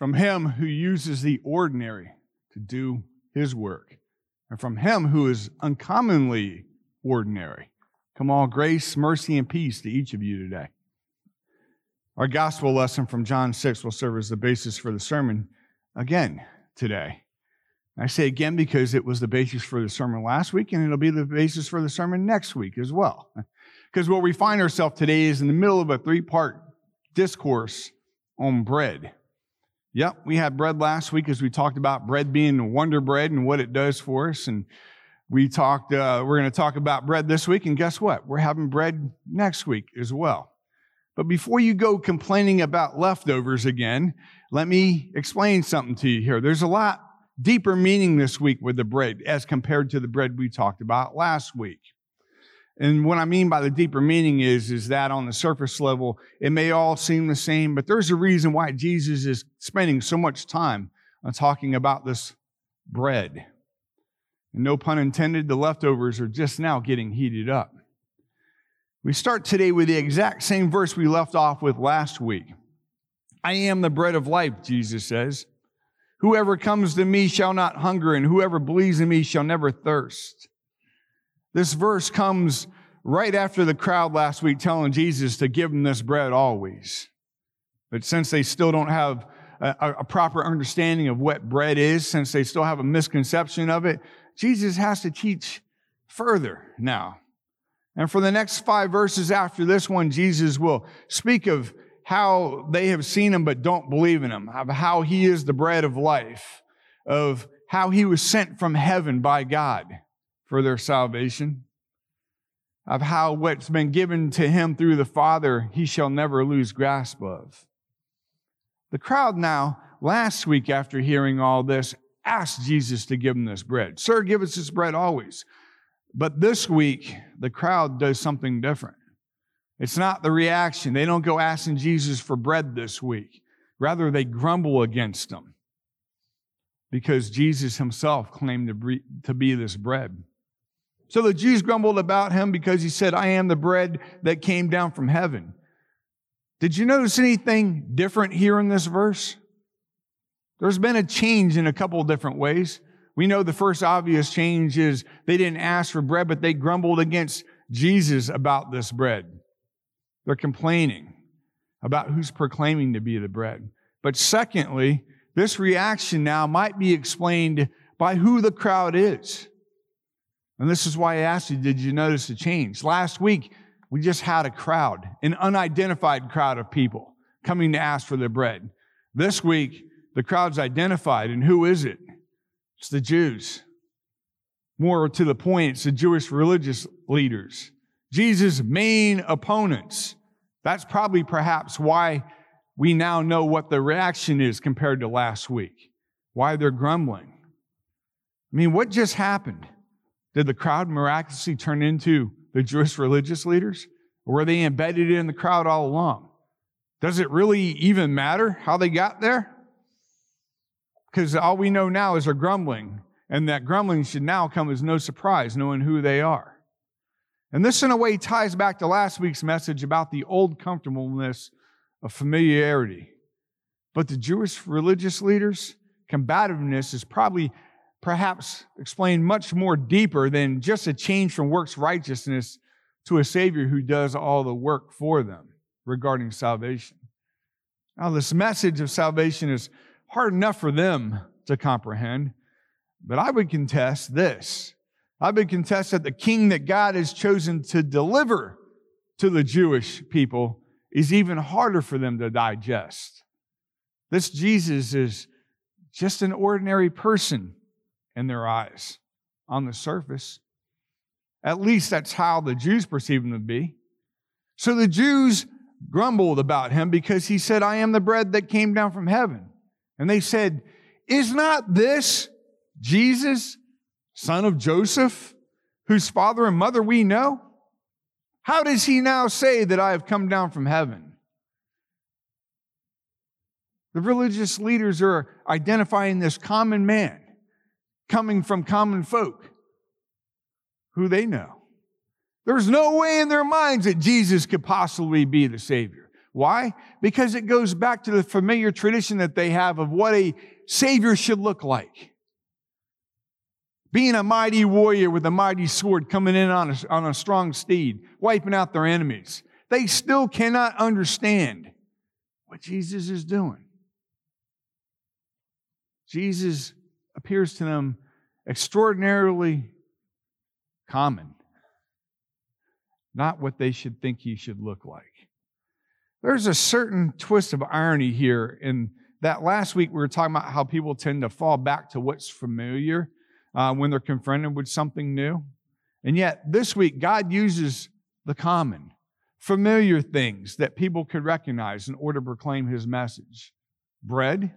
from him who uses the ordinary to do his work, and from him who is uncommonly ordinary. Come all grace, mercy, and peace to each of you today. Our gospel lesson from John 6 will serve as the basis for the sermon again today. I say again because it was the basis for the sermon last week, and it'll be the basis for the sermon next week as well. Because where we find ourselves today is in the middle of a three part discourse on bread. Yep, we had bread last week as we talked about bread being wonder bread and what it does for us. And we talked, uh, we're going to talk about bread this week. And guess what? We're having bread next week as well. But before you go complaining about leftovers again, let me explain something to you here. There's a lot deeper meaning this week with the bread as compared to the bread we talked about last week. And what I mean by the deeper meaning is, is that on the surface level, it may all seem the same, but there's a reason why Jesus is spending so much time on talking about this bread. And no pun intended, the leftovers are just now getting heated up. We start today with the exact same verse we left off with last week. I am the bread of life, Jesus says. Whoever comes to me shall not hunger, and whoever believes in me shall never thirst. This verse comes right after the crowd last week telling Jesus to give them this bread always. But since they still don't have a, a, proper understanding of what bread is, since they still have a misconception of it, Jesus has to teach further now. And for the next five verses after this one, Jesus will speak of how they have seen him but don't believe in him, of how he is the bread of life, of how he was sent from heaven by God for their salvation, of how what's been given to him through the Father he shall never lose grasp of. The crowd now, last week after hearing all this, asked Jesus to give them this bread. Sir, give us this bread always. But this week, the crowd does something different. It's not the reaction. They don't go asking Jesus for bread this week. Rather, they grumble against him because Jesus himself claimed to be this bread. So the Jews grumbled about him because he said, I am the bread that came down from heaven. Did you notice anything different here in this verse? There's been a change in a couple of different ways. We know the first obvious change is they didn't ask for bread, but they grumbled against Jesus about this bread. They're complaining about who's proclaiming to be the bread. But secondly, this reaction now might be explained by who the crowd is. And this is why I asked you, did you notice a change? Last week, we just had a crowd, an unidentified crowd of people coming to ask for their bread. This week, the crowd's identified, and who is it? It's the Jews. More to the point, it's the Jewish religious leaders, Jesus' main opponents. That's probably perhaps why we now know what the reaction is compared to last week, why they're grumbling. I mean, what just happened? Did the crowd miraculously turn into the Jewish religious leaders? Or were they embedded in the crowd all along? Does it really even matter how they got there? Because all we know now is they're grumbling, and that grumbling should now come as no surprise, knowing who they are. And this, in a way, ties back to last week's message about the old comfortableness of familiarity. But the Jewish religious leaders' combativeness is probably perhaps explained much more deeper than just a change from works righteousness to a Savior who does all the work for them regarding salvation. Now, this message of salvation is hard enough for them to comprehend, but I would contest this. I would contest that the king that God has chosen to deliver to the Jewish people is even harder for them to digest. This Jesus is just an ordinary person in their eyes on the surface. At least that's how the Jews perceive him to be. So the Jews grumbled about him because he said, I am the bread that came down from heaven. And they said, Is not this Jesus, son of Joseph, whose father and mother we know? How does he now say that I have come down from heaven? The religious leaders are identifying this common man coming from common folk who they know. There's no way in their minds that Jesus could possibly be the Savior. Why? Because it goes back to the familiar tradition that they have of what a Savior should look like. Being a mighty warrior with a mighty sword coming in on a, on a strong steed, wiping out their enemies. They still cannot understand what Jesus is doing. Jesus appears to them extraordinarily common, not what they should think he should look like. There's a certain twist of irony here in that last week we were talking about how people tend to fall back to what's familiar uh, when they're confronted with something new. And yet, this week, God uses the common, familiar things that people could recognize in order to proclaim his message bread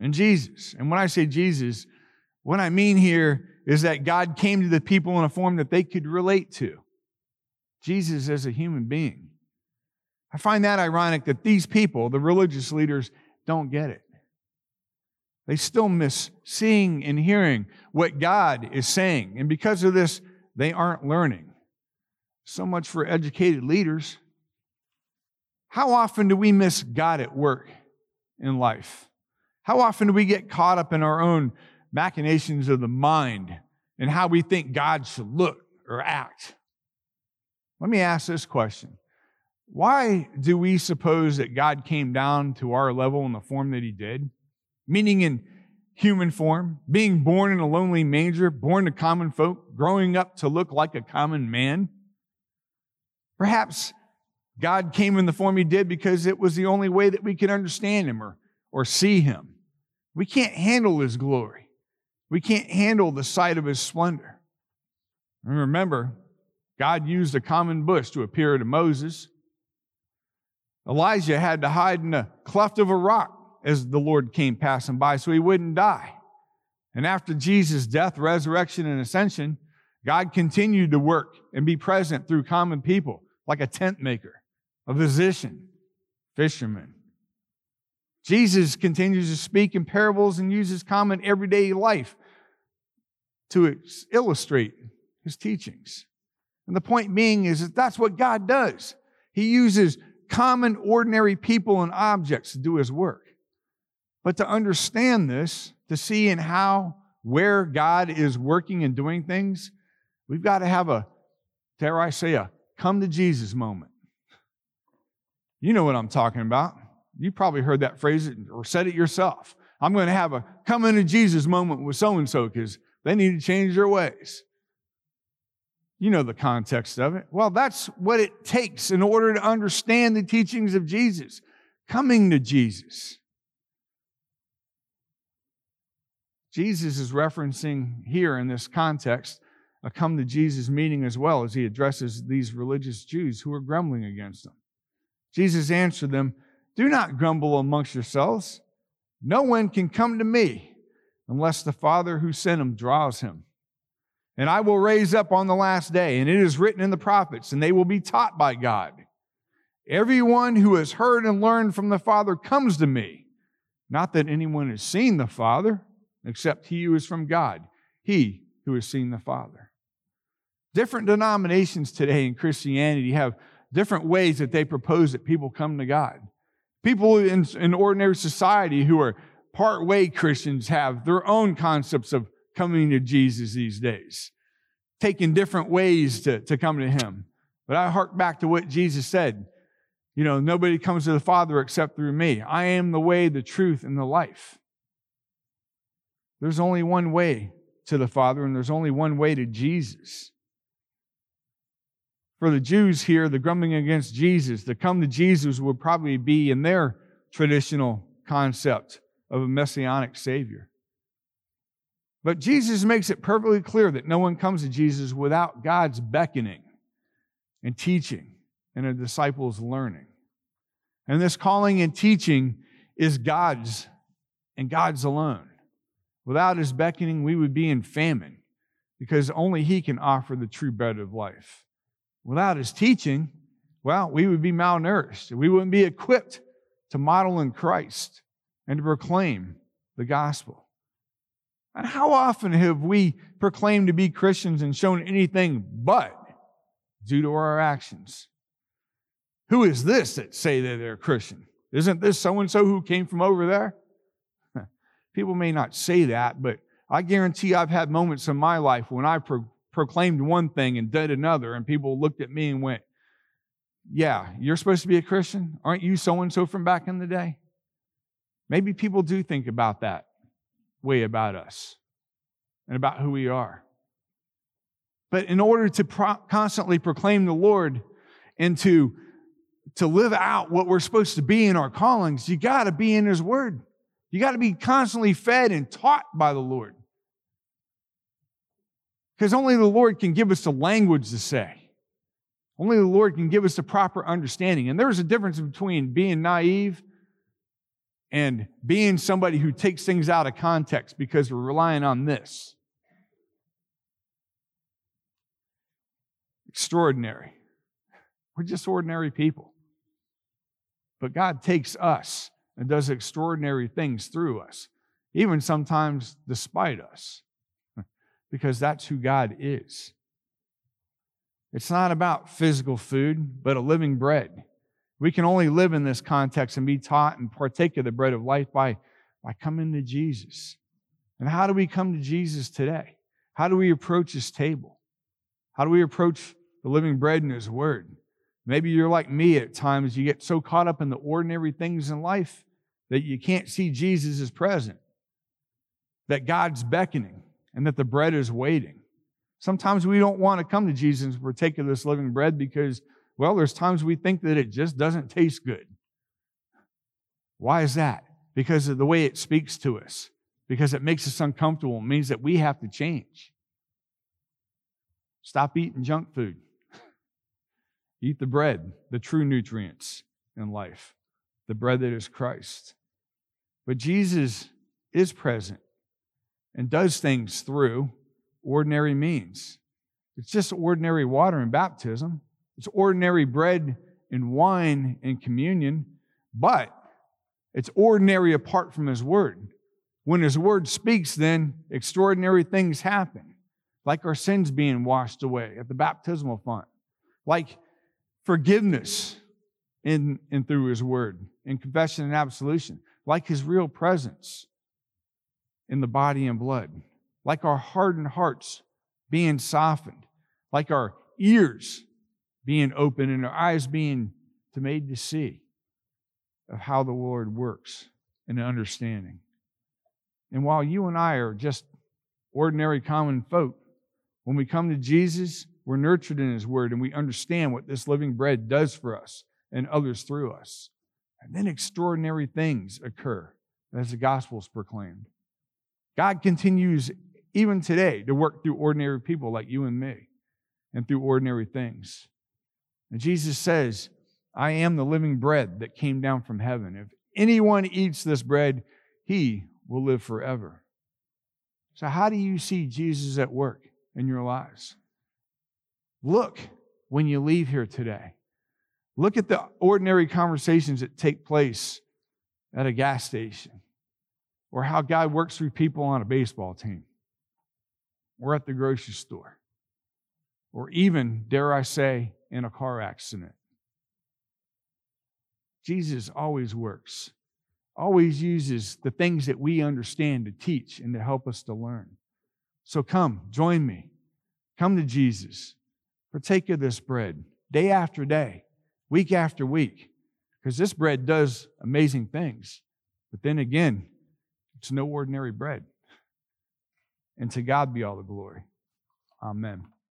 and Jesus. And when I say Jesus, what I mean here is that God came to the people in a form that they could relate to. Jesus as a human being. I find that ironic that these people, the religious leaders, don't get it. They still miss seeing and hearing what God is saying. And because of this, they aren't learning. So much for educated leaders. How often do we miss God at work in life? How often do we get caught up in our own machinations of the mind and how we think God should look or act? Let me ask this question Why do we suppose that God came down to our level in the form that He did? meaning in human form, being born in a lonely manger, born to common folk, growing up to look like a common man. Perhaps God came in the form he did because it was the only way that we could understand him or, or see him. We can't handle his glory. We can't handle the sight of his splendor. And remember, God used a common bush to appear to Moses. Elijah had to hide in a cleft of a rock as the Lord came passing by so he wouldn't die. And after Jesus' death, resurrection, and ascension, God continued to work and be present through common people, like a tent maker, a physician, fisherman. Jesus continues to speak in parables and uses common everyday life to illustrate his teachings. And the point being is that that's what God does. He uses common, ordinary people and objects to do his work. But to understand this, to see in how, where God is working and doing things, we've got to have a, dare I say, a come to Jesus moment. You know what I'm talking about. You probably heard that phrase or said it yourself. I'm going to have a come into Jesus moment with so and so because they need to change their ways. You know the context of it. Well, that's what it takes in order to understand the teachings of Jesus. Coming to Jesus. Jesus is referencing here in this context a come to Jesus meeting as well as he addresses these religious Jews who are grumbling against him. Jesus answered them, Do not grumble amongst yourselves. No one can come to me unless the Father who sent him draws him. And I will raise up on the last day, and it is written in the prophets, and they will be taught by God. Everyone who has heard and learned from the Father comes to me. Not that anyone has seen the Father, except he who is from God, he who has seen the Father. Different denominations today in Christianity have different ways that they propose that people come to God. People in, in ordinary society who are part way Christians have their own concepts of coming to Jesus these days, taking different ways to, to come to Him. But I hark back to what Jesus said. You know, nobody comes to the Father except through me. I am the way, the truth, and the life. There's only one way to the Father, and there's only one way to Jesus. For the Jews here, the grumbling against Jesus, to come to Jesus would probably be in their traditional concept of a messianic Savior. But Jesus makes it perfectly clear that no one comes to Jesus without God's beckoning and teaching and a disciple's learning. And this calling and teaching is God's and God's alone. Without his beckoning, we would be in famine because only he can offer the true bread of life. Without his teaching, well, we would be malnourished. We wouldn't be equipped to model in Christ and to proclaim the gospel. And how often have we proclaimed to be Christians and shown anything but due to our actions? Who is this that say that they're a Christian? Isn't this so and so who came from over there? People may not say that, but I guarantee I've had moments in my life when I pro- proclaimed one thing and did another, and people looked at me and went, Yeah, you're supposed to be a Christian? Aren't you so and so from back in the day? Maybe people do think about that way about us and about who we are. But in order to pro- constantly proclaim the Lord and to, to live out what we're supposed to be in our callings, you got to be in His Word. You got to be constantly fed and taught by the Lord. Because only the Lord can give us the language to say. Only the Lord can give us the proper understanding. And there's a difference between being naive and being somebody who takes things out of context because we're relying on this. Extraordinary. We're just ordinary people. But God takes us and does extraordinary things through us, even sometimes despite us, because that's who God is. It's not about physical food, but a living bread. We can only live in this context and be taught and partake of the bread of life by, by coming to Jesus. And how do we come to Jesus today? How do we approach his table? How do we approach the living bread in his word? Maybe you're like me at times, you get so caught up in the ordinary things in life that you can't see Jesus is present, that God's beckoning, and that the bread is waiting. Sometimes we don't want to come to Jesus and partake of this living bread because well, there's times we think that it just doesn't taste good. Why is that? Because of the way it speaks to us, because it makes us uncomfortable. It means that we have to change. Stop eating junk food. Eat the bread, the true nutrients in life, the bread that is Christ. But Jesus is present and does things through ordinary means. It's just ordinary water in baptism. It's ordinary bread and wine in communion, but it's ordinary apart from His Word. When His Word speaks, then extraordinary things happen, like our sins being washed away at the baptismal font, like forgiveness in and through His Word, in confession and absolution, like His real presence in the body and blood, like our hardened hearts being softened, like our ears being open and our eyes being made to see of how the Lord works and understanding. And while you and I are just ordinary common folk, when we come to Jesus, we're nurtured in His Word and we understand what this living bread does for us and others through us. And then extraordinary things occur as the gospel is proclaimed. God continues even today to work through ordinary people like you and me and through ordinary things. And Jesus says, I am the living bread that came down from heaven. If anyone eats this bread, he will live forever. So, how do you see Jesus at work in your lives? Look when you leave here today. Look at the ordinary conversations that take place at a gas station, or how God works through people on a baseball team, or at the grocery store, or even, dare I say, in a car accident. Jesus always works, always uses the things that we understand to teach and to help us to learn. So come, join me. Come to Jesus. Partake of this bread day after day, week after week, because this bread does amazing things. But then again, it's no ordinary bread. And to God be all the glory. Amen.